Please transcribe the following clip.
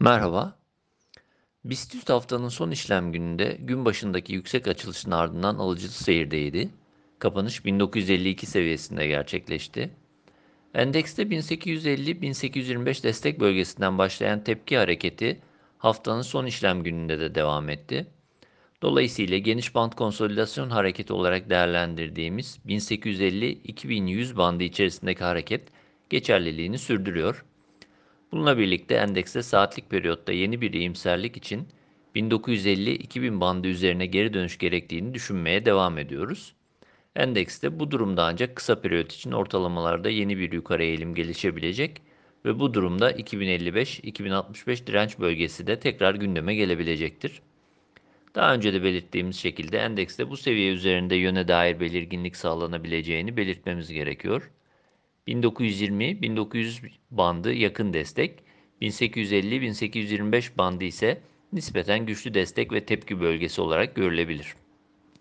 Merhaba. BIST 100 haftanın son işlem gününde gün başındaki yüksek açılışın ardından alıcılı seyirdeydi. Kapanış 1952 seviyesinde gerçekleşti. Endekste 1850-1825 destek bölgesinden başlayan tepki hareketi haftanın son işlem gününde de devam etti. Dolayısıyla geniş band konsolidasyon hareketi olarak değerlendirdiğimiz 1850-2100 bandı içerisindeki hareket geçerliliğini sürdürüyor. Bununla birlikte endekste saatlik periyotta yeni bir iyimserlik için 1950-2000 bandı üzerine geri dönüş gerektiğini düşünmeye devam ediyoruz. Endekste bu durumda ancak kısa periyot için ortalamalarda yeni bir yukarı eğilim gelişebilecek ve bu durumda 2055-2065 direnç bölgesi de tekrar gündeme gelebilecektir. Daha önce de belirttiğimiz şekilde endekste bu seviye üzerinde yöne dair belirginlik sağlanabileceğini belirtmemiz gerekiyor. 1920-1900 bandı yakın destek, 1850-1825 bandı ise nispeten güçlü destek ve tepki bölgesi olarak görülebilir.